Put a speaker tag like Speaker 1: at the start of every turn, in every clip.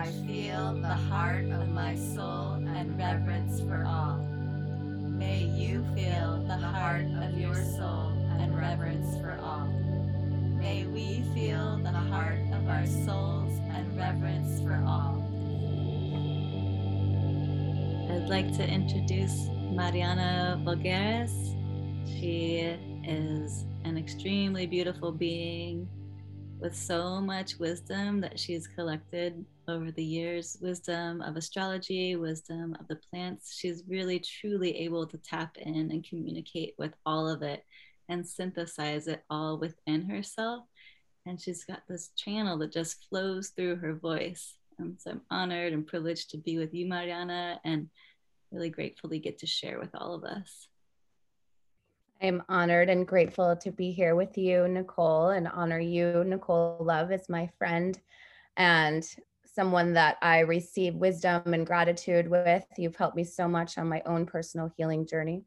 Speaker 1: I feel the heart of my soul and reverence for all. May you feel the heart of your soul and reverence for all. May we feel the heart of our souls and reverence for all. I'd like to introduce Marianna Valgueres. She is an extremely beautiful being with so much wisdom that she's collected over the years wisdom of astrology, wisdom of the plants. She's really truly able to tap in and communicate with all of it and synthesize it all within herself. And she's got this channel that just flows through her voice. And so I'm honored and privileged to be with you, Marianna, and really gratefully get to share with all of us.
Speaker 2: I'm honored and grateful to be here with you, Nicole, and honor you, Nicole Love, is my friend and someone that I receive wisdom and gratitude with. You've helped me so much on my own personal healing journey.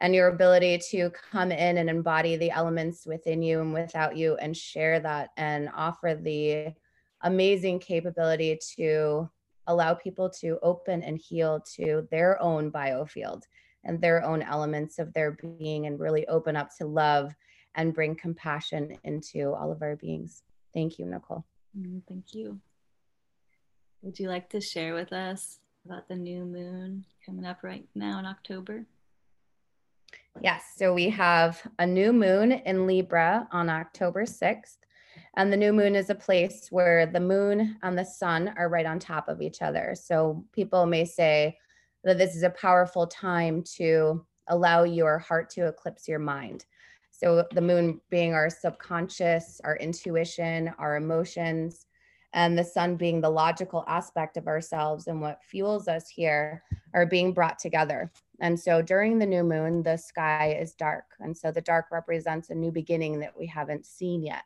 Speaker 2: And your ability to come in and embody the elements within you and without you and share that and offer the amazing capability to allow people to open and heal to their own biofield and their own elements of their being and really open up to love and bring compassion into all of our beings. Thank you, Nicole.
Speaker 1: Mm, thank you. Would you like to share with us about the new moon coming up right now in October?
Speaker 2: Yes, so we have a new moon in Libra on October 6th. And the new moon is a place where the moon and the sun are right on top of each other. So people may say that this is a powerful time to allow your heart to eclipse your mind. So the moon being our subconscious, our intuition, our emotions, and the sun being the logical aspect of ourselves and what fuels us here are being brought together. And so during the new moon, the sky is dark. And so the dark represents a new beginning that we haven't seen yet.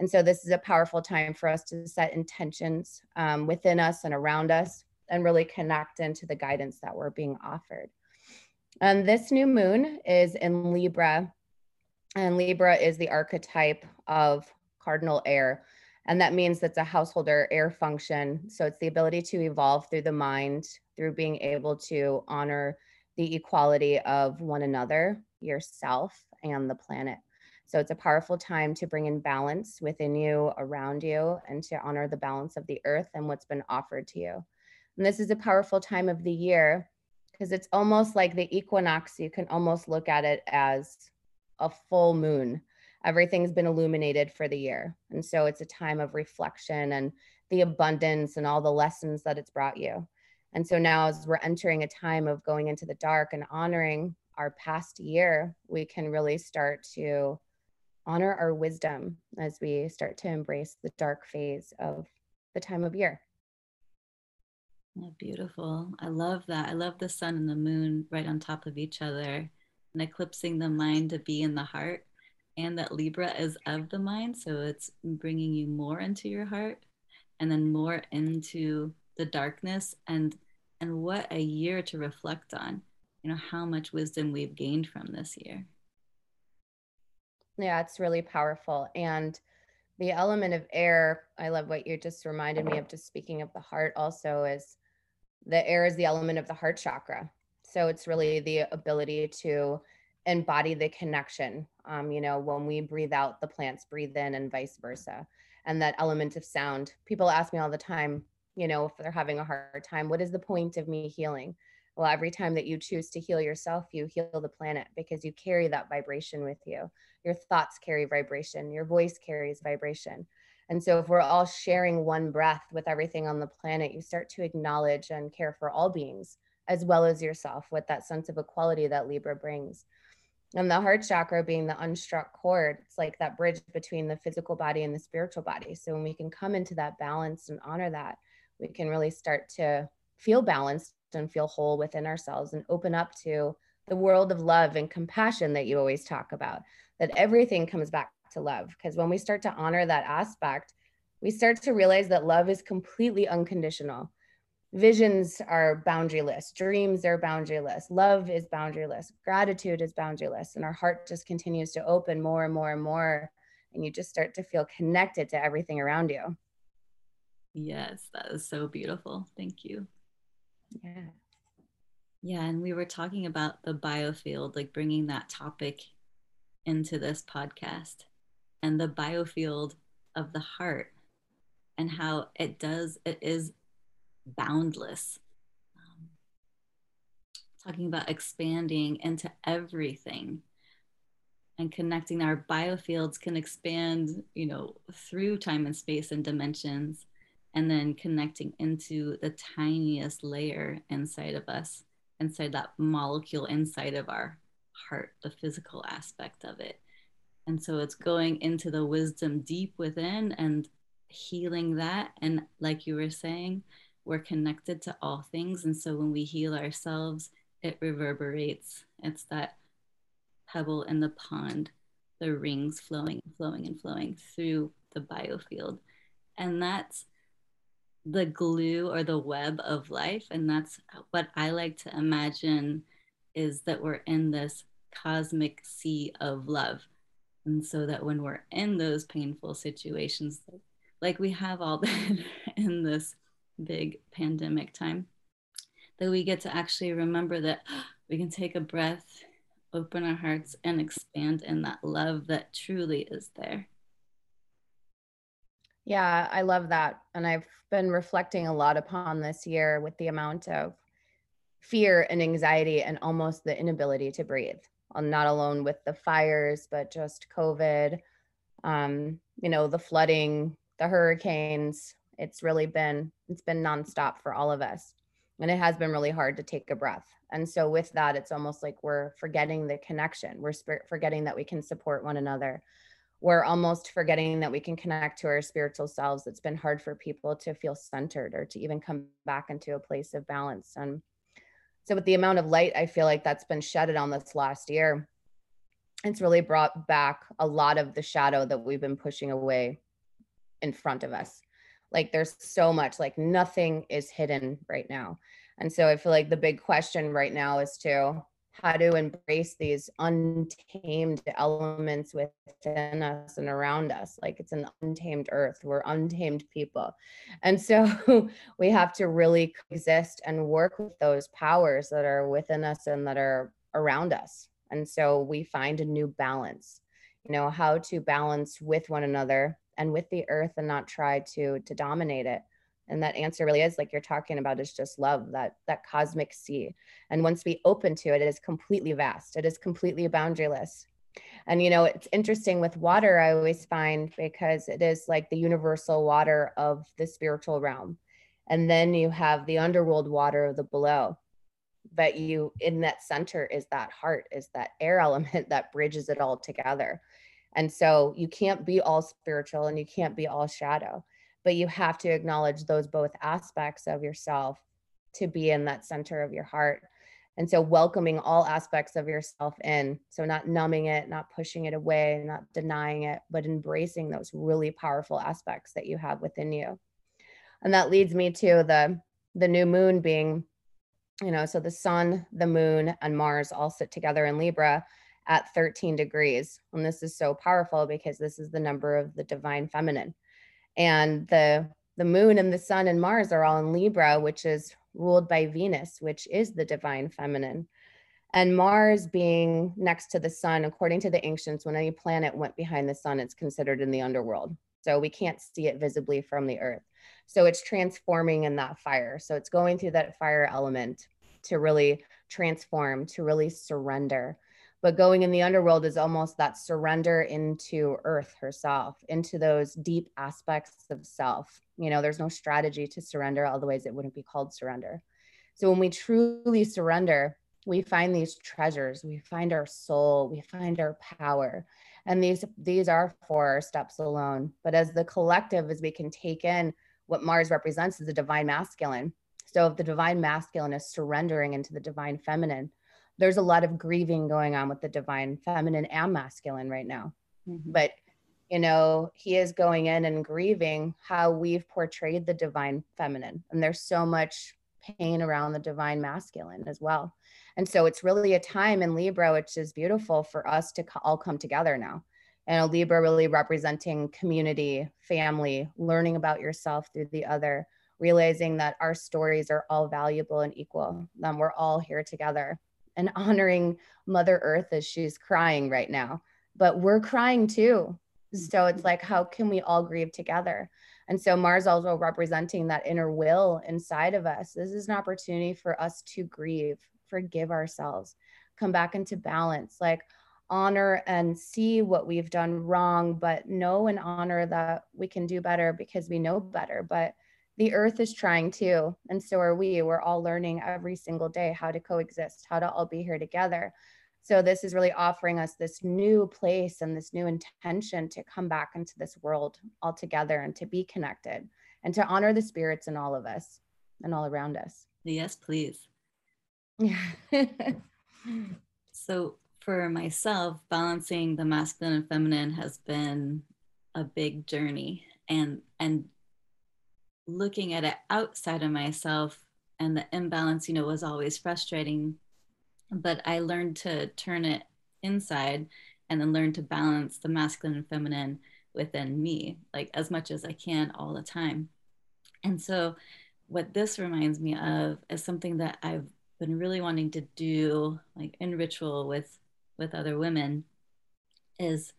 Speaker 2: And so this is a powerful time for us to set intentions um, within us and around us and really connect into the guidance that we're being offered. And this new moon is in Libra, and Libra is the archetype of cardinal air. And that means it's a householder air function. So it's the ability to evolve through the mind, through being able to honor the equality of one another, yourself, and the planet. So it's a powerful time to bring in balance within you, around you, and to honor the balance of the earth and what's been offered to you. And this is a powerful time of the year because it's almost like the equinox. You can almost look at it as a full moon. Everything's been illuminated for the year. And so it's a time of reflection and the abundance and all the lessons that it's brought you. And so now, as we're entering a time of going into the dark and honoring our past year, we can really start to honor our wisdom as we start to embrace the dark phase of the time of year.
Speaker 1: Beautiful. I love that. I love the sun and the moon right on top of each other and eclipsing the mind to be in the heart. And that Libra is of the mind. So it's bringing you more into your heart and then more into the darkness. And, and what a year to reflect on, you know, how much wisdom we've gained from this year.
Speaker 2: Yeah, it's really powerful. And the element of air, I love what you just reminded me of, just speaking of the heart, also is the air is the element of the heart chakra. So it's really the ability to embody the connection. Um, you know, when we breathe out, the plants breathe in, and vice versa. And that element of sound. People ask me all the time, you know, if they're having a hard time, what is the point of me healing? Well, every time that you choose to heal yourself, you heal the planet because you carry that vibration with you. Your thoughts carry vibration, your voice carries vibration. And so, if we're all sharing one breath with everything on the planet, you start to acknowledge and care for all beings as well as yourself with that sense of equality that Libra brings. And the heart chakra being the unstruck chord, it's like that bridge between the physical body and the spiritual body. So, when we can come into that balance and honor that, we can really start to feel balanced and feel whole within ourselves and open up to the world of love and compassion that you always talk about, that everything comes back to love. Because when we start to honor that aspect, we start to realize that love is completely unconditional. Visions are boundaryless, dreams are boundaryless, love is boundaryless, gratitude is boundaryless, and our heart just continues to open more and more and more. And you just start to feel connected to everything around you.
Speaker 1: Yes, that is so beautiful. Thank you.
Speaker 2: Yeah.
Speaker 1: Yeah, and we were talking about the biofield, like bringing that topic into this podcast and the biofield of the heart and how it does, it is boundless. Um, talking about expanding into everything and connecting our biofields can expand, you know, through time and space and dimensions, and then connecting into the tiniest layer inside of us inside that molecule inside of our heart, the physical aspect of it. And so it's going into the wisdom deep within and healing that. And like you were saying, we're connected to all things. And so when we heal ourselves, it reverberates. It's that pebble in the pond, the rings flowing, flowing, and flowing through the biofield. And that's the glue or the web of life. And that's what I like to imagine is that we're in this cosmic sea of love. And so that when we're in those painful situations, like we have all been in this big pandemic time, that we get to actually remember that we can take a breath, open our hearts, and expand in that love that truly is there.
Speaker 2: Yeah, I love that. And I've been reflecting a lot upon this year with the amount of fear and anxiety and almost the inability to breathe. I'm not alone with the fires, but just COVID, um, you know, the flooding, the hurricanes. It's really been it's been nonstop for all of us. And it has been really hard to take a breath. And so with that, it's almost like we're forgetting the connection. We're forgetting that we can support one another we're almost forgetting that we can connect to our spiritual selves. It's been hard for people to feel centered or to even come back into a place of balance. And so, with the amount of light I feel like that's been shedded on this last year, it's really brought back a lot of the shadow that we've been pushing away in front of us. Like, there's so much, like, nothing is hidden right now. And so, I feel like the big question right now is to how to embrace these untamed elements within us and around us. Like it's an untamed earth, we're untamed people. And so we have to really exist and work with those powers that are within us and that are around us. And so we find a new balance, know, how to balance with one another and with the earth and not try to to dominate it. And that answer really is like you're talking about is just love that that cosmic sea. And once we open to it it is completely vast. It is completely boundaryless. And you know it's interesting with water i always find because it is like the universal water of the spiritual realm. And then you have the underworld water of the below. But you in that center is that heart is that air element that bridges it all together and so you can't be all spiritual and you can't be all shadow but you have to acknowledge those both aspects of yourself to be in that center of your heart. And so welcoming all aspects of yourself in so not numbing it not pushing it away not denying it but embracing those really powerful aspects that you have within you. And that leads me to the the new moon being you know so the sun the moon and mars all sit together in libra at 13 degrees. And this is so powerful because this is the number of the divine feminine. And the the moon and the sun and mars are all in libra which is ruled by venus which is the divine feminine. And mars being next to the sun according to the ancients when any planet went behind the sun it's considered in the underworld. So we can't see it visibly from the earth. So it's transforming in that fire. So it's going through that fire element to really transform to really surrender but going in the underworld is almost that surrender into earth herself into those deep aspects of self. You know there's no strategy to surrender otherwise it wouldn't be called surrender. So when we truly surrender we find these treasures we find our soul we find our power. And these these are four steps alone. But as the collective as we can take in what mars represents is the divine masculine so if the divine masculine is surrendering into the divine feminine there's a lot of grieving going on with the divine feminine and masculine right now. Mm-hmm. But you know, he is going in and grieving how we've portrayed the divine feminine. And there's so much pain around the divine masculine as well. And so it's really a time in Libra, which is beautiful for us to all come together now. and a Libra really representing community, family, learning about yourself through the other, realizing that our stories are all valuable and equal. Then we're all here together and honoring Mother Earth as she's crying right now. But we're crying too. So it's mm-hmm. like, how can we all grieve together? And so Mars also representing that inner will inside of us. This is an opportunity for us to grieve, forgive ourselves, come back into balance, like honor and see what we've done wrong, but know and honor that we can do better because we know better. But the earth is trying to, and so are we. We're all learning every single day how to coexist, how to all be here together. So this is really offering us this new place and this new intention to come back into this world all together and to be connected and to honor the spirits in all of us and all around us.
Speaker 1: Yes, please. Yeah. so for myself, balancing the masculine and feminine has been a big journey and and looking at it outside of myself and the imbalance, you know, was always frustrating but I learned to turn it inside and then learn to balance the masculine and feminine within me, like as much as I can all the time. And so, what this reminds me of is something that I've been really wanting to do, like in ritual with with other women, is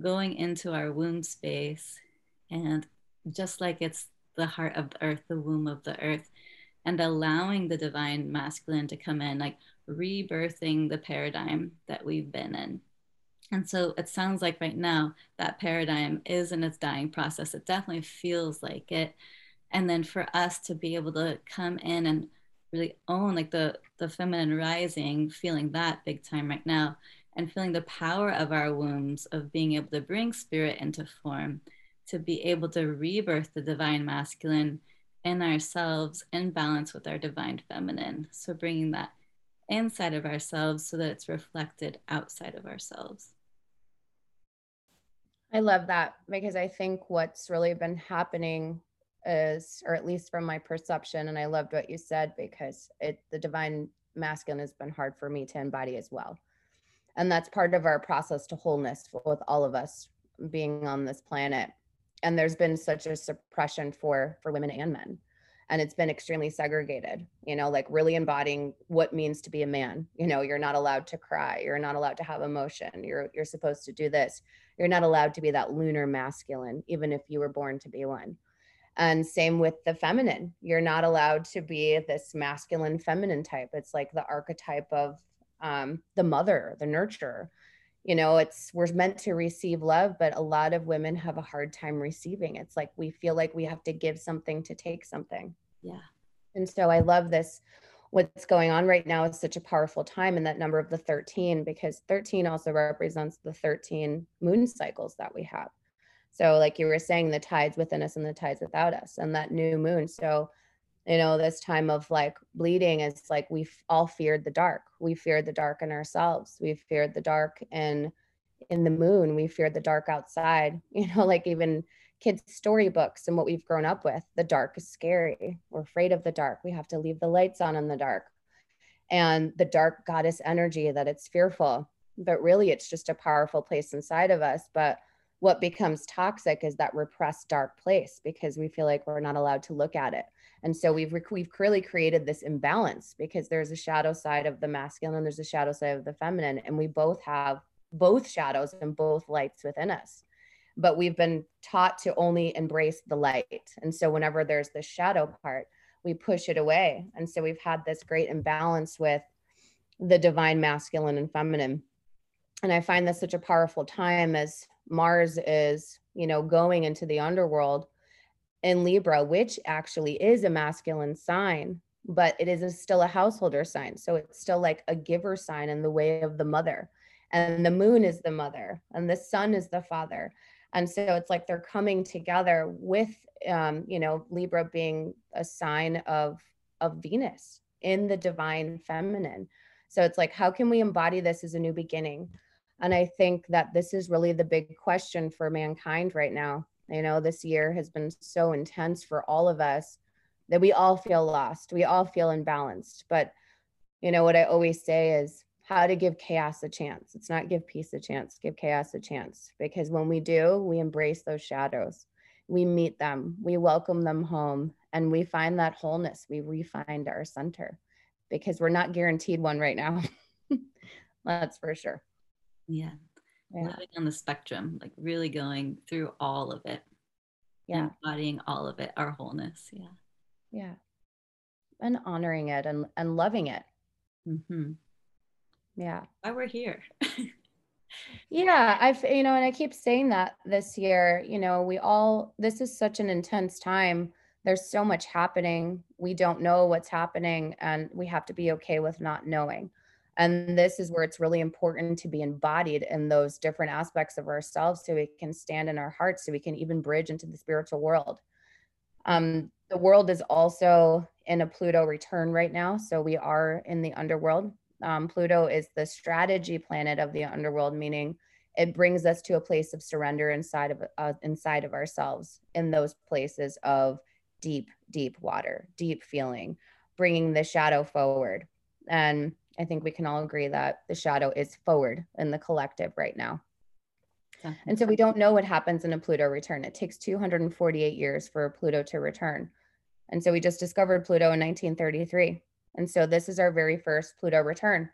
Speaker 1: going into our womb space and just like it's the heart of the earth, the womb of the earth, and allowing the divine masculine to come in, like rebirthing the paradigm that we've been in. And so it sounds like right now that paradigm is in its dying process. It definitely feels like it. And then for us to be able to come in and really own like the the feminine rising, feeling that big time right now, and feeling the power of our wombs of being able to bring spirit into form, to be able to rebirth the divine masculine in ourselves in balance with our divine feminine. So bringing that inside of ourselves so that it's reflected outside of ourselves.
Speaker 2: I love that because I think what's really been happening is, or at least from my perception, and I loved what you said because it the divine masculine has been hard for me to embody as well. And that's part of our process to wholeness with all of us being on this planet. And there's been such a suppression for for women and men. And it's been extremely segregated you know like really embodying what means to be a man. You know you're not allowed to cry you're not allowed to have emotion you're you're supposed to do this. You're not allowed to be that lunar masculine even if you were born to be one. And same with the feminine you're not allowed to be this masculine feminine type. It's like the archetype of um, the mother the nurturer you know it's we're meant to receive love but a lot of women have a hard time receiving. It's like we feel like we have to give something to take something.
Speaker 1: Yeah.
Speaker 2: And so i love this what's going on right now is such a powerful time and that number of the 13 because 13 also represents the 13 moon cycles that we have. So like you were saying the tides within us and the tides without us and that new moon. So you know this time of like bleeding it's like we've all feared the dark. We feared the dark in ourselves. We feared the dark in in the moon. We feared the dark outside you know like even kids storybooks and what we've grown up with. The dark is scary. We're afraid of the dark. We have to leave the lights on in the dark. And the dark goddess energy that it's fearful but really it's just a powerful place inside of us. But what becomes toxic is that repressed dark place because we feel like we're not allowed to look at it. And so we've we've really created this imbalance because there's a shadow side of the masculine and there's a shadow side of the feminine and we both have both shadows and both lights within us. But we've been taught to only embrace the light. And so whenever there's the shadow part we push it away. And so we've had this great imbalance with the divine masculine and feminine. And i find this such a powerful time as mars is you know going into the underworld in Libra, which actually is a masculine sign, but it is a, still a householder sign. So it's still like a giver sign in the way of the mother. And the moon is the mother, and the sun is the father. And so it's like they're coming together with, um, you know, Libra being a sign of of Venus in the divine feminine. So it's like, how can we embody this as a new beginning? And I think that this is really the big question for mankind right now you know, this year has been so intense for all of us that we all feel lost. We all feel imbalanced. But, you know, what I always say is how to give chaos a chance. It's not give peace a chance, give chaos a chance. Because when we do, we embrace those shadows. We meet them, we welcome them home, and we find that wholeness. We refind our center because we're not guaranteed one right now. That's for sure.
Speaker 1: Yeah. yeah. Living on the spectrum, like really going through all of it. Yeah. Embodying all of it, our wholeness. Yeah.
Speaker 2: Yeah. And honoring it and, and loving it. Mm-hmm. Yeah.
Speaker 1: Why we're here.
Speaker 2: yeah. I've, you know, and I keep saying that this year, you know, we all, this is such an intense time. There's so much happening. We don't know what's happening, and we have to be okay with not knowing. And this is where it's really important to be embodied in those different aspects of ourselves so we can stand in our hearts, so we can even bridge into the spiritual world. Um, the world is also in a Pluto return right now. So we are in the underworld. Um, Pluto is the strategy planet of the underworld, meaning it brings us to a place of surrender inside of uh, inside of ourselves in those places of deep, deep water, deep feeling, bringing the shadow forward. And I think we can all agree that the shadow is forward in the collective right now. And so we don't know what happens in a Pluto return. It takes 248 years for Pluto to return. And so we just discovered Pluto in 1933. And so this is our very first Pluto return.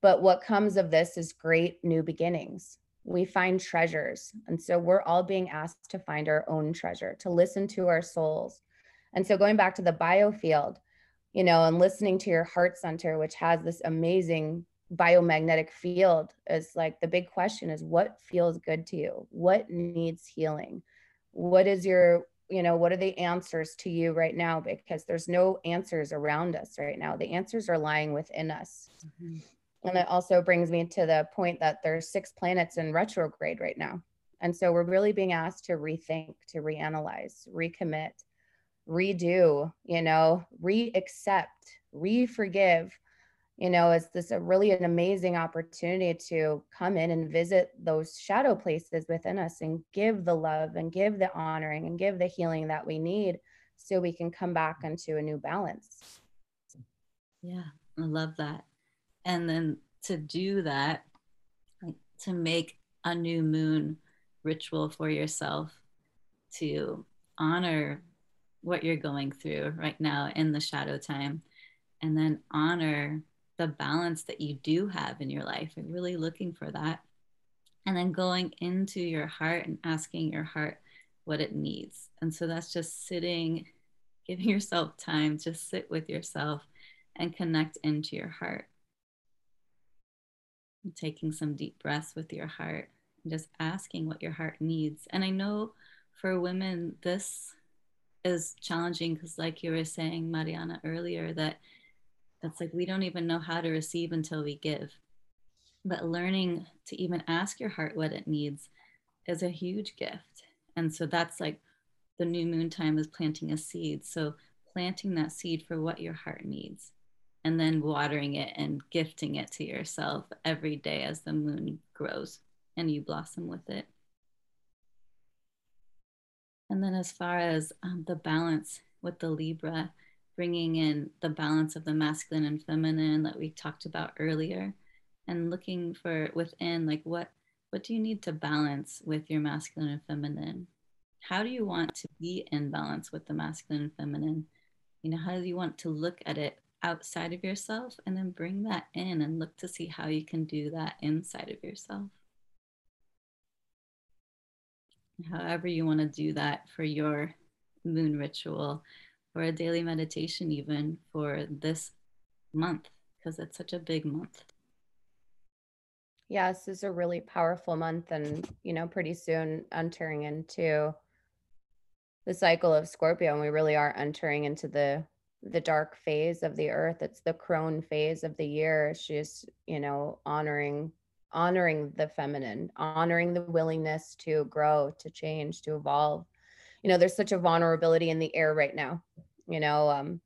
Speaker 2: But what comes of this is great new beginnings. We find treasures. And so we're all being asked to find our own treasure, to listen to our souls. And so going back to the biofield, you know, and listening to your heart center, which has this amazing biomagnetic field, is like the big question is what feels good to you? What needs healing? What is your, you know, what are the answers to you right now? Because there's no answers around us right now. The answers are lying within us. Mm-hmm. And it also brings me to the point that there's six planets in retrograde right now. And so we're really being asked to rethink, to reanalyze, recommit, redo, you know, re-accept, re-forgive, you know, it's this a really an amazing opportunity to come in and visit those shadow places within us and give the love and give the honoring and give the healing that we need so we can come back into a new balance.
Speaker 1: Yeah, I love that. And then to do that, to make a new moon ritual for yourself to honor what you're going through right now in the shadow time. And then honor the balance that you do have in your life and really looking for that. And then going into your heart and asking your heart what it needs. And so that's just sitting giving yourself time to sit with yourself and connect into your heart. And taking some deep breaths with your heart and just asking what your heart needs. And i know for women this is challenging because like you were saying marianna earlier that that's like we don't even know how to receive until we give. But learning to even ask your heart what it needs is a huge gift. And so that's like the new moon time is planting a seed. So planting that seed for what your heart needs and then watering it and gifting it to yourself every day as the moon grows and you blossom with it and then, as far as um, the balance with the Libra, bringing in the balance of the masculine and feminine that we talked about earlier, and looking for within, like what what do you need to balance with your masculine and feminine? How do you want to be in balance with the masculine and feminine? You know, how do you want to look at it outside of yourself, and then bring that in and look to see how you can do that inside of yourself however you want to do that for your moon ritual or a daily meditation even for this month because it's such a big month.
Speaker 2: Yes is a really powerful month and you know pretty soon entering into the cycle of scorpio and we really are entering into the the dark phase of the earth. It's the crone phase of the year. She's you know honoring honoring the feminine, honoring the willingness to grow, to change, to evolve. You know, there's such a vulnerability in the air right now. You know, um,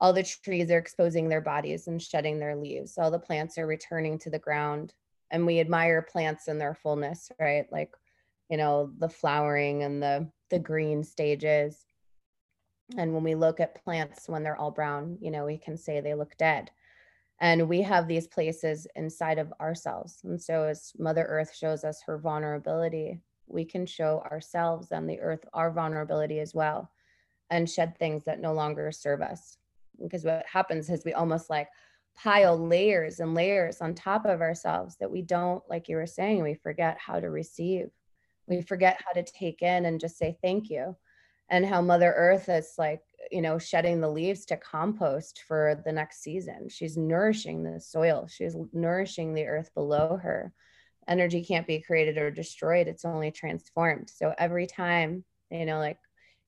Speaker 2: all the trees are exposing their bodies and shedding their leaves. All the plants are returning to the ground. And we admire plants in their fullness, right? Like, you know, the flowering and the the green stages. And when we look at plants when they're all brown, you know, we can say they look dead And we have these places inside of ourselves. And so, as Mother Earth shows us her vulnerability, we can show ourselves and the earth our vulnerability as well and shed things that no longer serve us. Because what happens is we almost like pile layers and layers on top of ourselves that we don't, like you were saying, we forget how to receive. We forget how to take in and just say thank you. And how Mother Earth is like, you know, shedding the leaves to compost for the next season. She's nourishing the soil, she's nourishing the earth below her. Energy can't be created or destroyed, it's only transformed. So every time, you know, like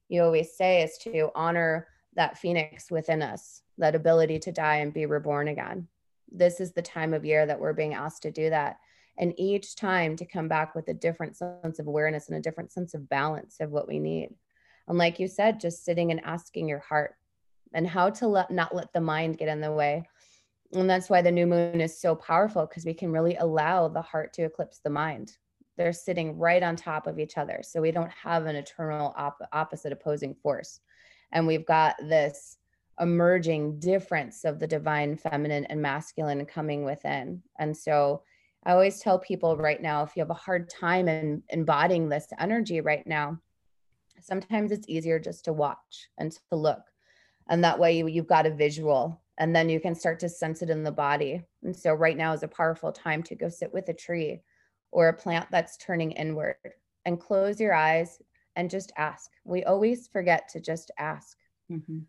Speaker 2: you always say, is to honor that phoenix within us, that ability to die and be reborn again. This is the time of year that we're being asked to do that. And each time to come back with a different sense of awareness and a different sense of balance of what we need. And like you said, just sitting and asking your heart and how to let not let the mind get in the way. And that's why the new moon is so powerful because we can really allow the heart to eclipse the mind. They're sitting right on top of each other. So we don't have an eternal op- opposite opposing force and we've got this emerging difference of the divine feminine and masculine coming within and so i always tell people right now if you have a hard time in embodying this energy right now sometimes it's easier just to watch and to look and that way you, you've got a visual and then you can start to sense it in the body and so right now is a powerful time to go sit with a tree or a plant that's turning inward and close your eyes and just ask. We always forget to just ask, mm-hmm.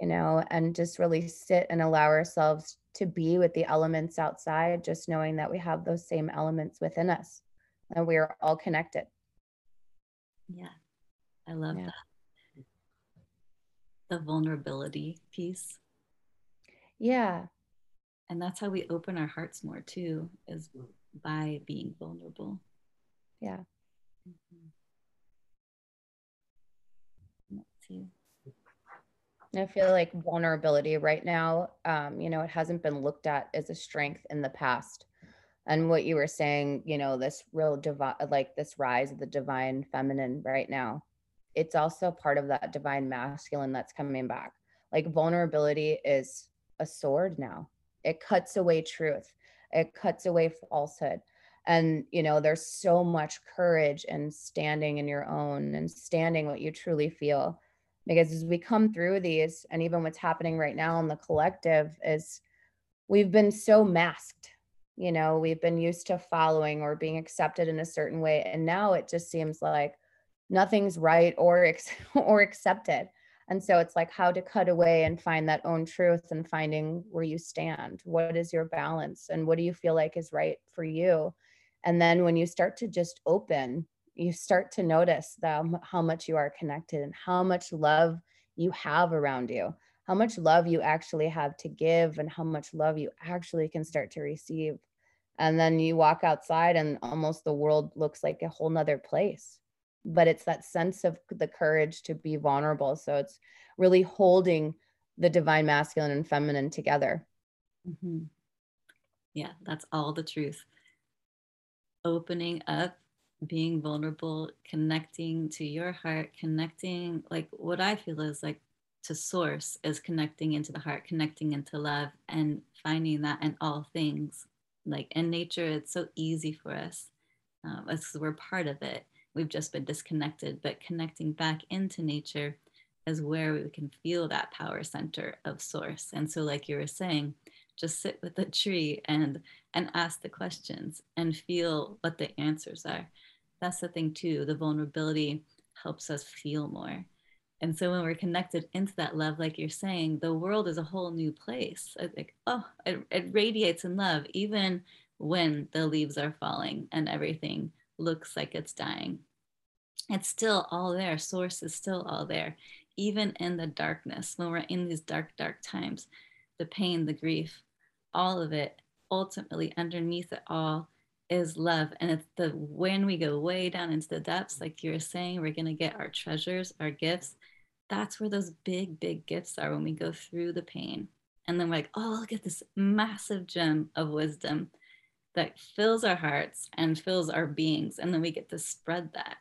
Speaker 2: you know, and just really sit and allow ourselves to be with the elements outside, just knowing that we have those same elements within us and we are all connected.
Speaker 1: Yeah, I love yeah. that. The vulnerability piece.
Speaker 2: Yeah.
Speaker 1: And that's how we open our hearts more too, is by being vulnerable.
Speaker 2: Yeah. Mm-hmm.
Speaker 1: you?
Speaker 2: I feel like vulnerability right now, um, you know, it hasn't been looked at as a strength in the past. And what you were saying, you know, this real divine, like this rise of the divine feminine right now, it's also part of that divine masculine that's coming back. Like vulnerability is a sword now, it cuts away truth, it cuts away falsehood. And, you know, there's so much courage in standing in your own and standing what you truly feel. Because as we come through these and even what's happening right now in the collective is we've been so masked. You know we've been used to following or being accepted in a certain way. And now it just seems like nothing's right or ex- or accepted. And so it's like how to cut away and find that own truth and finding where you stand. What is your balance and what do you feel like is right for you? And then when you start to just open you start to notice that um, how much you are connected and how much love you have around you. How much love you actually have to give and how much love you actually can start to receive. And then you walk outside and almost the world looks like a whole nother place but it's that sense of the courage to be vulnerable so it's really holding the divine masculine and feminine together
Speaker 1: mm-hmm. yeah that's all the truth opening up being vulnerable, connecting to your heart, connecting like what I feel is like to source is connecting into the heart, connecting into love, and finding that in all things. Like in nature, it's so easy for us because we're part of it. We've just been disconnected, but connecting back into nature is where we can feel that power center of source. And so, like you were saying, just sit with the tree and and ask the questions and feel what the answers are. That's the thing too the vulnerability helps us feel more. And so when we're connected into that love like you're saying the world is a whole new place. I think oh it, it radiates in love even when the leaves are falling and everything looks like it's dying. It's still all there. Source is still all there even in the darkness. When we're in these dark dark times the pain the grief all of it ultimately underneath it all is love. And it's the when we go way down into the depths like you were saying we're going to get our treasures our gifts. That's where those big big gifts are when we go through the pain. And then we're like oh look at this massive gem of wisdom that fills our hearts and fills our beings and then we get to spread that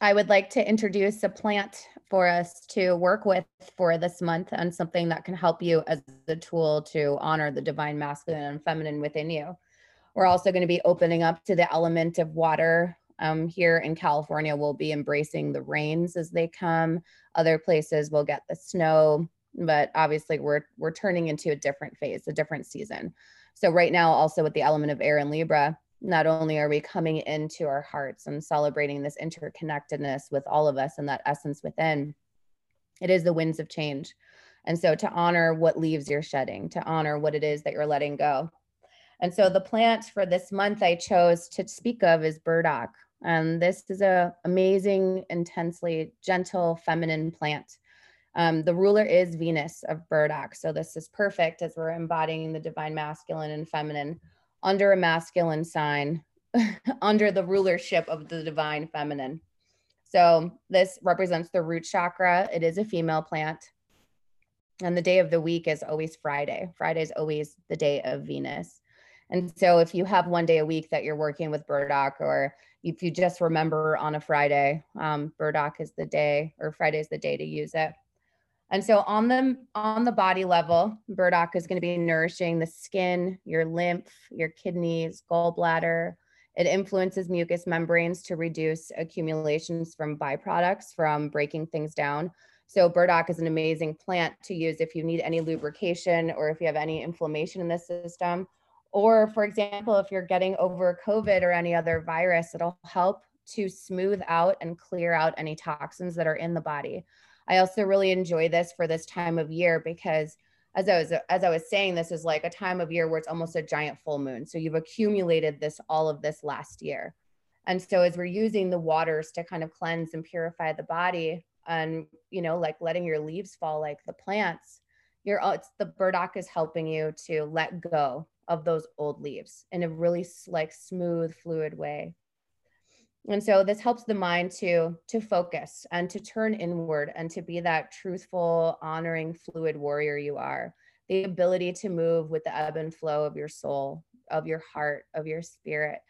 Speaker 2: I would like to introduce a plant for us to work with for this month and something that can help you as a tool to honor the divine masculine and feminine within you. We're also going to be opening up to the element of water. Um, here in California, we'll be embracing the rains as they come. Other places will get the snow, but obviously we're we're turning into a different phase, a different season. So right now, also with the element of air and Libra, not only are we coming into our hearts and celebrating this interconnectedness with all of us and that essence within, it is the winds of change. And so to honor what leaves you're shedding, to honor what it is that you're letting go. And so the plant for this month I chose to speak of is burdock. And this is a amazing, intensely gentle, feminine plant. Um, the ruler is Venus of burdock. So this is perfect as we're embodying the divine masculine and feminine under a masculine sign, under the rulership of the divine feminine. So this represents the root chakra. It is a female plant. And the day of the week is always Friday. Friday is always the day of Venus. And so if you have one day a week that you're working with burdock, or if you just remember on a Friday, um, burdock is the day, or Friday is the day to use it. And so on the on the body level, burdock is going to be nourishing the skin, your lymph, your kidneys, gallbladder. It influences mucous membranes to reduce accumulations from byproducts from breaking things down. So burdock is an amazing plant to use if you need any lubrication or if you have any inflammation in the system. Or for example, if you're getting over COVID or any other virus, it'll help to smooth out and clear out any toxins that are in the body. I also really enjoy this for this time of year because as I was as I was saying, this is like a time of year where it's almost a giant full moon. So you've accumulated this all of this last year. And so as we're using the waters to kind of cleanse and purify the body and you know, like letting your leaves fall like the plants, you're it's the burdock is helping you to let go of those old leaves in a really like smooth, fluid way and so this helps the mind to to focus and to turn inward and to be that truthful honoring fluid warrior you are. The ability to move with the ebb and flow of your soul of your heart of your spirit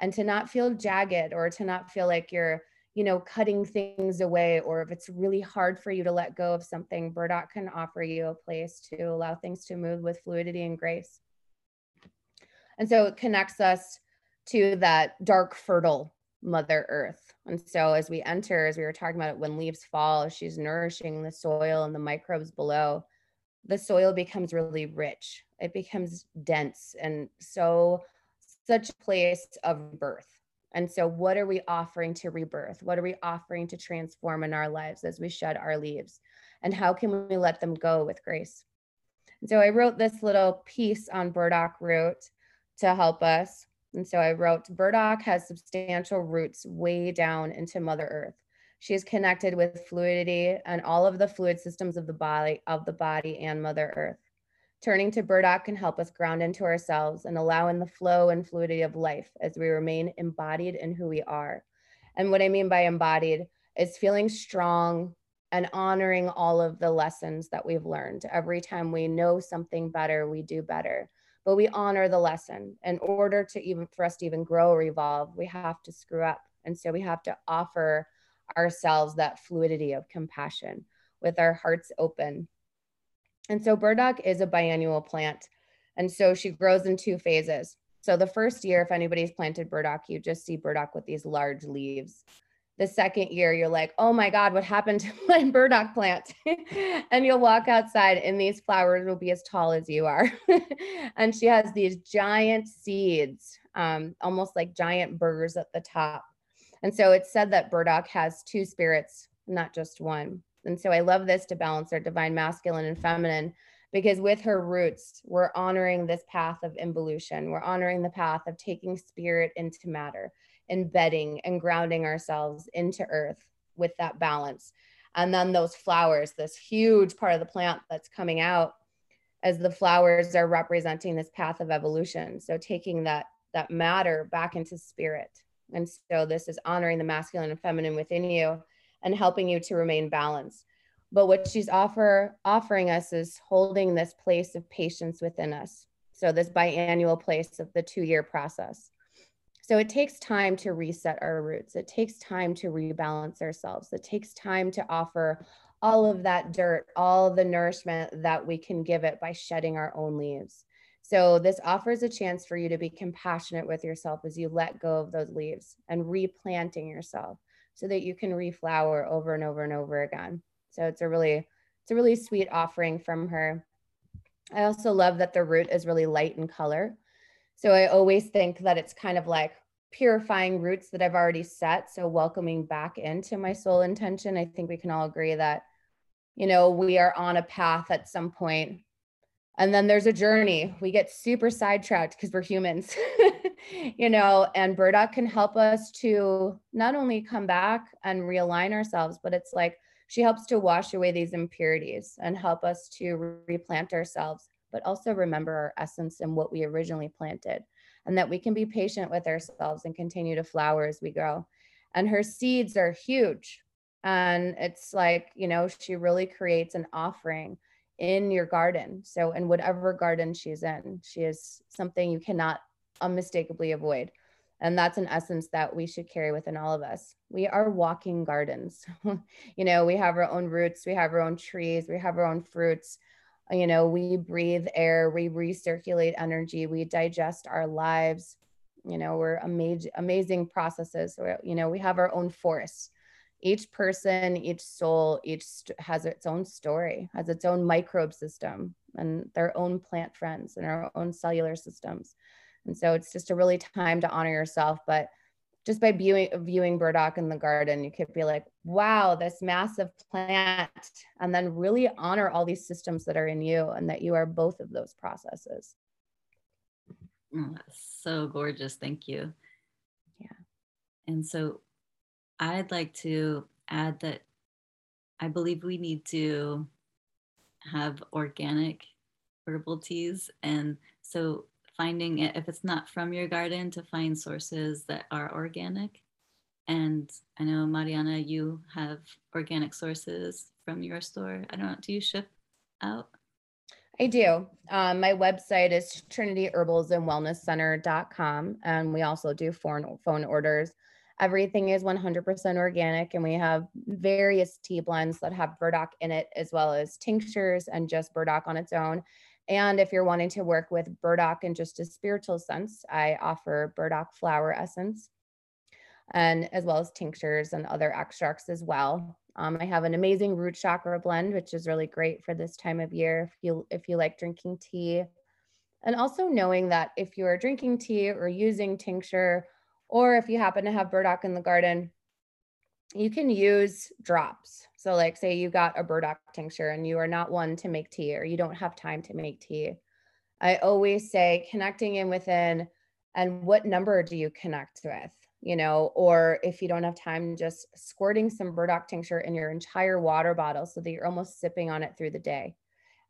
Speaker 2: and to not feel jagged or to not feel like you're you know cutting things away or if it's really hard for you to let go of something burdock can offer you a place to allow things to move with fluidity and grace. And so it connects us to that dark fertile Mother Earth. And so as we enter, as we were talking about it, when leaves fall, she's nourishing the soil and the microbes below. The soil becomes really rich. It becomes dense and so such a place of birth. And so, what are we offering to rebirth? What are we offering to transform in our lives as we shed our leaves? And how can we let them go with grace? And so, I wrote this little piece on burdock root to help us. And so I wrote Burdock has substantial roots way down into Mother Earth. She is connected with fluidity and all of the fluid systems of the body of the body and Mother Earth. Turning to burdock can help us ground into ourselves and allow in the flow and fluidity of life as we remain embodied in who we are. And what I mean by embodied is feeling strong and honoring all of the lessons that we've learned. Every time we know something better, we do better but we honor the lesson. In order to even for us to even grow or evolve, we have to screw up. And so we have to offer ourselves that fluidity of compassion with our hearts open. And so burdock is a biannual plant. And so she grows in two phases. So the first year, if anybody's planted burdock, you just see burdock with these large leaves the second year you're like oh my god what happened to my burdock plant? And you'll walk outside and these flowers will be as tall as you are. And she has these giant seeds um, almost like giant burrs at the top. And so it's said that burdock has two spirits not just one. And so i love this to balance our divine masculine and feminine because with her roots we're honoring this path of involution. We're honoring the path of taking spirit into matter embedding and grounding ourselves into earth with that balance. And then those flowers, this huge part of the plant that's coming out as the flowers are representing this path of evolution. So taking that that matter back into spirit. And so this is honoring the masculine and feminine within you and helping you to remain balanced. But what she's offer offering us is holding this place of patience within us. So this biannual place of the two-year process. So it takes time to reset our roots. It takes time to rebalance ourselves. It takes time to offer all of that dirt, all the nourishment that we can give it by shedding our own leaves. So this offers a chance for you to be compassionate with yourself as you let go of those leaves and replanting yourself so that you can reflower over and over and over again. So it's a really it's a really sweet offering from her. I also love that the root is really light in color. So I always think that it's kind of like purifying roots that I've already set. So welcoming back into my soul intention. I think we can all agree that, you know, we are on a path at some point and then there's a journey. We get super sidetracked because we're humans, you know, and Burdock can help us to not only come back and realign ourselves, but it's like she helps to wash away these impurities and help us to replant ourselves, but also remember our essence and what we originally planted, and that we can be patient with ourselves and continue to flower as we grow. And her seeds are huge. And it's like, you know, she really creates an offering in your garden. So, in whatever garden she's in, she is something you cannot unmistakably avoid. And that's an essence that we should carry within all of us. We are walking gardens. you know, we have our own roots, we have our own trees, we have our own fruits. You know, we breathe air, we recirculate energy, we digest our lives. You know, we're amazing, amazing processes. So, you know, we have our own forests each person, each soul, each has its own story, has its own microbe system and their own plant friends and our own cellular systems. And so it's just a really time to honor yourself. But just by viewing viewing burdock in the garden, you could be like, wow, this massive plant, and then really honor all these systems that are in you and that you are both of those processes.
Speaker 1: Oh, so gorgeous. Thank you.
Speaker 2: Yeah.
Speaker 1: And so I'd like to add that I believe we need to have organic herbal teas. And so finding it, if it's not from your garden, to find sources that are organic. And I know, Marianna, you have organic sources from your store. I don't know, do you ship out?
Speaker 2: I do. Um, my website is trinityherbalsandwellnesscenter.com. And we also do phone, phone orders. Everything is 100% organic, and we have various tea blends that have burdock in it, as well as tinctures and just burdock on its own. And if you're wanting to work with burdock in just a spiritual sense, I offer burdock flower essence, and as well as tinctures and other extracts as well. Um, I have an amazing root chakra blend, which is really great for this time of year if you if you like drinking tea. And also knowing that if you're drinking tea or using tincture or if you happen to have burdock in the garden, you can use drops. So, like, say you got a burdock tincture and you are not one to make tea or you don't have time to make tea. I always say connecting in within and what number do you connect with? You know, or if you don't have time, just squirting some burdock tincture in your entire water bottle so that you're almost sipping on it through the day.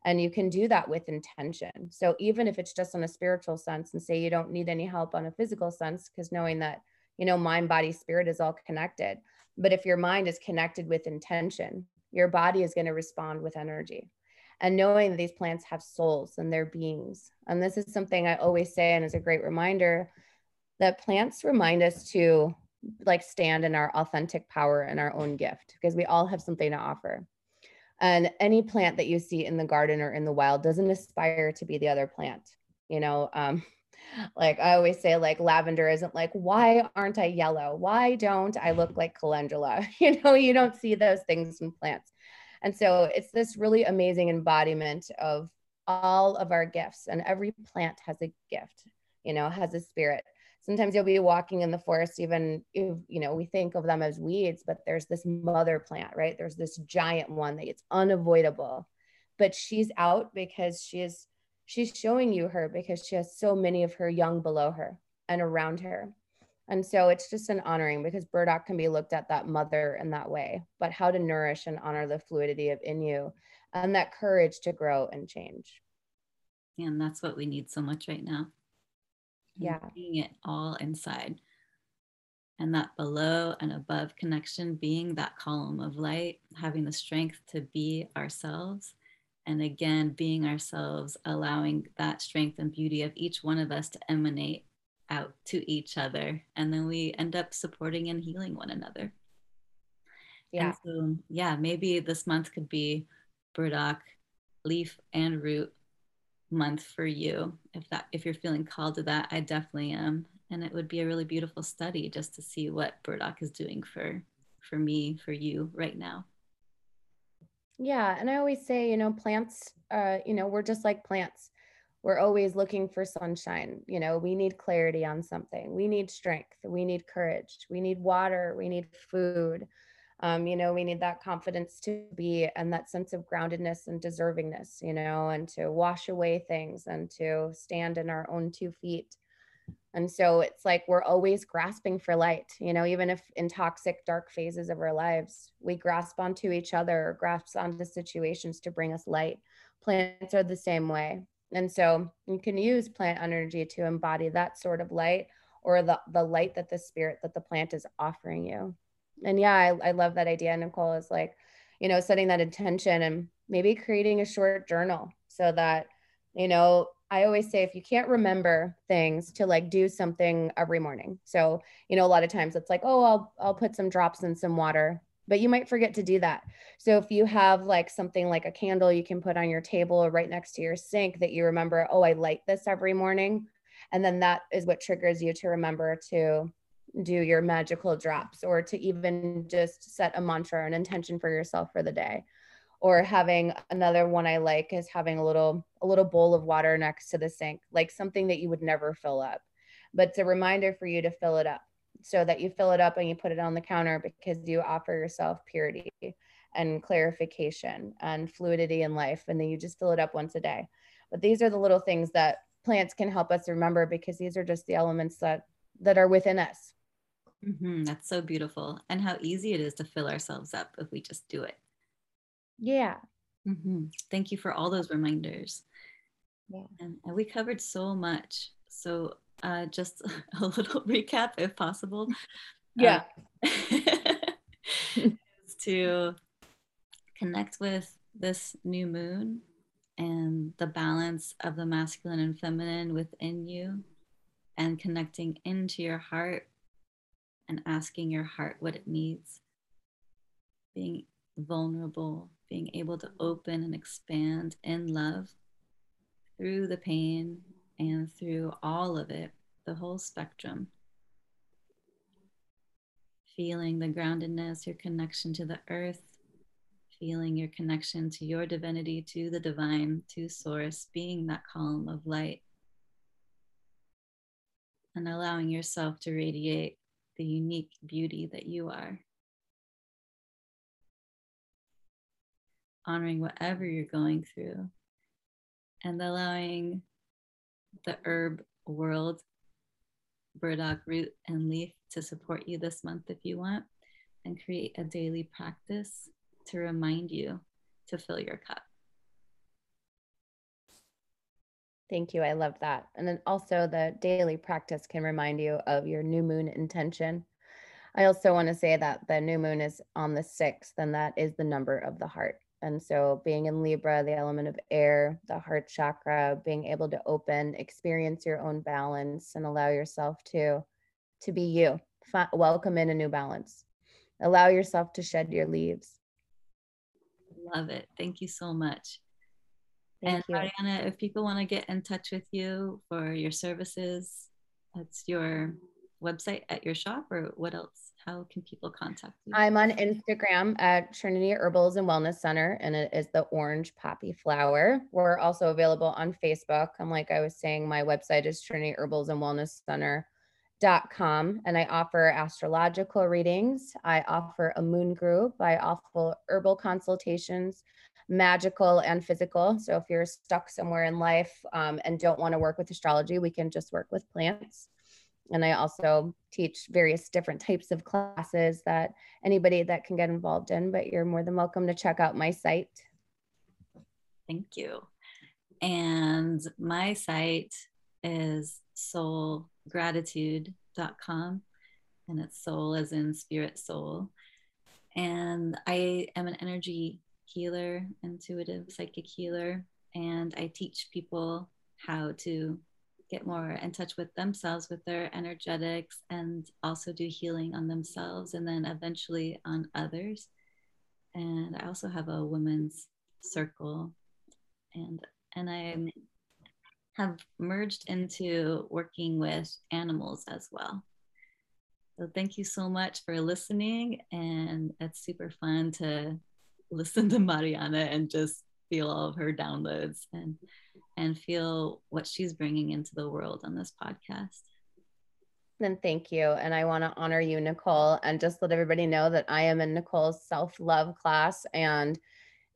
Speaker 2: And you can do that with intention. So even if it's just on a spiritual sense and say you don't need any help on a physical sense, because knowing that, you know, mind, body, spirit is all connected. But if your mind is connected with intention, your body is going to respond with energy. And knowing that these plants have souls and they're beings. And this is something I always say, and is a great reminder that plants remind us to like stand in our authentic power and our own gift because we all have something to offer. And any plant that you see in the garden or in the wild doesn't aspire to be the other plant. You know, um, like I always say, like lavender isn't like, why aren't I yellow? Why don't I look like calendula? You know, you don't see those things in plants. And so it's this really amazing embodiment of all of our gifts, and every plant has a gift, you know, has a spirit sometimes you'll be walking in the forest even if you know we think of them as weeds but there's this mother plant right there's this giant one that it's unavoidable but she's out because she is she's showing you her because she has so many of her young below her and around her. And so it's just an honoring because burdock can be looked at that mother in that way but how to nourish and honor the fluidity of in you and that courage to grow and change.
Speaker 1: And that's what we need so much right now.
Speaker 2: Yeah.
Speaker 1: being it all inside and that below and above connection being that column of light having the strength to be ourselves and again being ourselves allowing that strength and beauty of each one of us to emanate out to each other. And then we end up supporting and healing one another. Yeah. and so yeah maybe this month could be burdock leaf and root month for you. If that if you're feeling called to that i definitely am. And it would be a really beautiful study just to see what burdock is doing for for me for you right now
Speaker 2: yeah and i always say you know plants uh you know we're just like plants. We're always looking for sunshine you know we need clarity on something. We need strength we need courage we need water we need food. Um, you know we need that confidence to be and that sense of groundedness and deservingness you know and to wash away things and to stand in our own two feet and so it's like we're always grasping for light you know even if in toxic dark phases of our lives we grasp onto each other or grasp onto situations to bring us light. Plants are the same way. And so you can use plant energy to embody that sort of light or the, the light that the spirit that the plant is offering you. And yeah I, I love that idea nicole is like you know setting that intention and maybe creating a short journal so that you know i always say if you can't remember things to like do something every morning. So you know a lot of times it's like oh i'll i'll put some drops in some water but you might forget to do that. So if you have like something like a candle you can put on your table or right next to your sink that you remember oh i light this every morning and then that is what triggers you to remember to do your magical drops or to even just set a mantra or an intention for yourself for the day or having another one i like is having a little a little bowl of water next to the sink like something that you would never fill up but it's a reminder for you to fill it up so that you fill it up and you put it on the counter because you offer yourself purity and clarification and fluidity in life and then you just fill it up once a day but these are the little things that plants can help us remember because these are just the elements that that are within us
Speaker 1: Mm-hmm. That's so beautiful. And how easy it is to fill ourselves up if we just do it.
Speaker 2: Yeah.
Speaker 1: Mm-hmm. Thank you for all those reminders. Yeah. And, and we covered so much. So, uh, just a little recap, if possible.
Speaker 2: Yeah.
Speaker 1: Uh, to connect with this new moon and the balance of the masculine and feminine within you and connecting into your heart and asking your heart what it needs. Being vulnerable, being able to open and expand in love through the pain and through all of it, the whole spectrum. Feeling the groundedness, your connection to the earth, feeling your connection to your divinity, to the divine, to source, being that column of light, and allowing yourself to radiate the unique beauty that you are. Honoring whatever you're going through and allowing the herb world, burdock root and leaf to support you this month if you want, and create a daily practice to remind you to fill your cup.
Speaker 2: Thank you. I love that. And then also, the daily practice can remind you of your new moon intention. I also want to say that the new moon is on the sixth, and that is the number of the heart. And so, being in Libra, the element of air, the heart chakra, being able to open, experience your own balance, and allow yourself to to be you. welcome in a new balance. Allow yourself to shed your leaves.
Speaker 1: Love it. Thank you so much. Thank and you. Marianna, if people want to get in touch with you for your services, that's your website at your shop or what else? How can people contact you?
Speaker 2: I'm on Instagram at Trinity Herbals and Wellness Center, and it is the orange poppy flower. We're also available on Facebook. And like I was saying, my website is Trinity Herbals and Wellness Center dot com and i offer astrological readings i offer a moon group i offer herbal consultations magical and physical. So if you're stuck somewhere in life um, and don't want to work with astrology, we can just work with plants. And I also teach various different types of classes that anybody that can get involved in, but you're more than welcome to check out my site.
Speaker 1: Thank you. And my site is soulgratitude.com and it's soul as in spirit soul. And I am an energy healer, intuitive psychic healer, and I teach people how to get more in touch with themselves, with their energetics, and also do healing on themselves and then eventually on others. And I also have a women's circle, and and I have merged into working with animals as well. So thank you so much for listening, and it's super fun to listen to Marianna and just feel all of her downloads and and feel what she's bringing into the world on this podcast.
Speaker 2: Then thank you. And I want to honor you, Nicole, and just let everybody know that I am in Nicole's self love class. And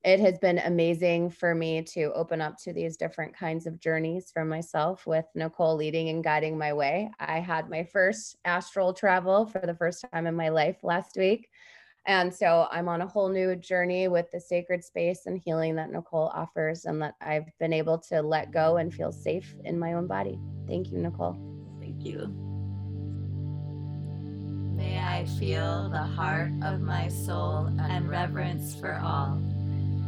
Speaker 2: it has been amazing for me to open up to these different kinds of journeys for myself with Nicole leading and guiding my way. I had my first astral travel for the first time in my life last week. And so I'm on a whole new journey with the sacred space and healing that Nicole offers, and that I've been able to let go and feel safe in my own body. Thank you, Nicole.
Speaker 1: Thank you.
Speaker 3: May I feel the heart of my soul and reverence for all.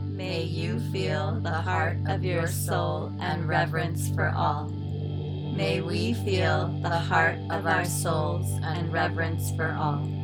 Speaker 3: May you feel the heart of your soul and reverence for all. May we feel the heart of our souls and reverence for all.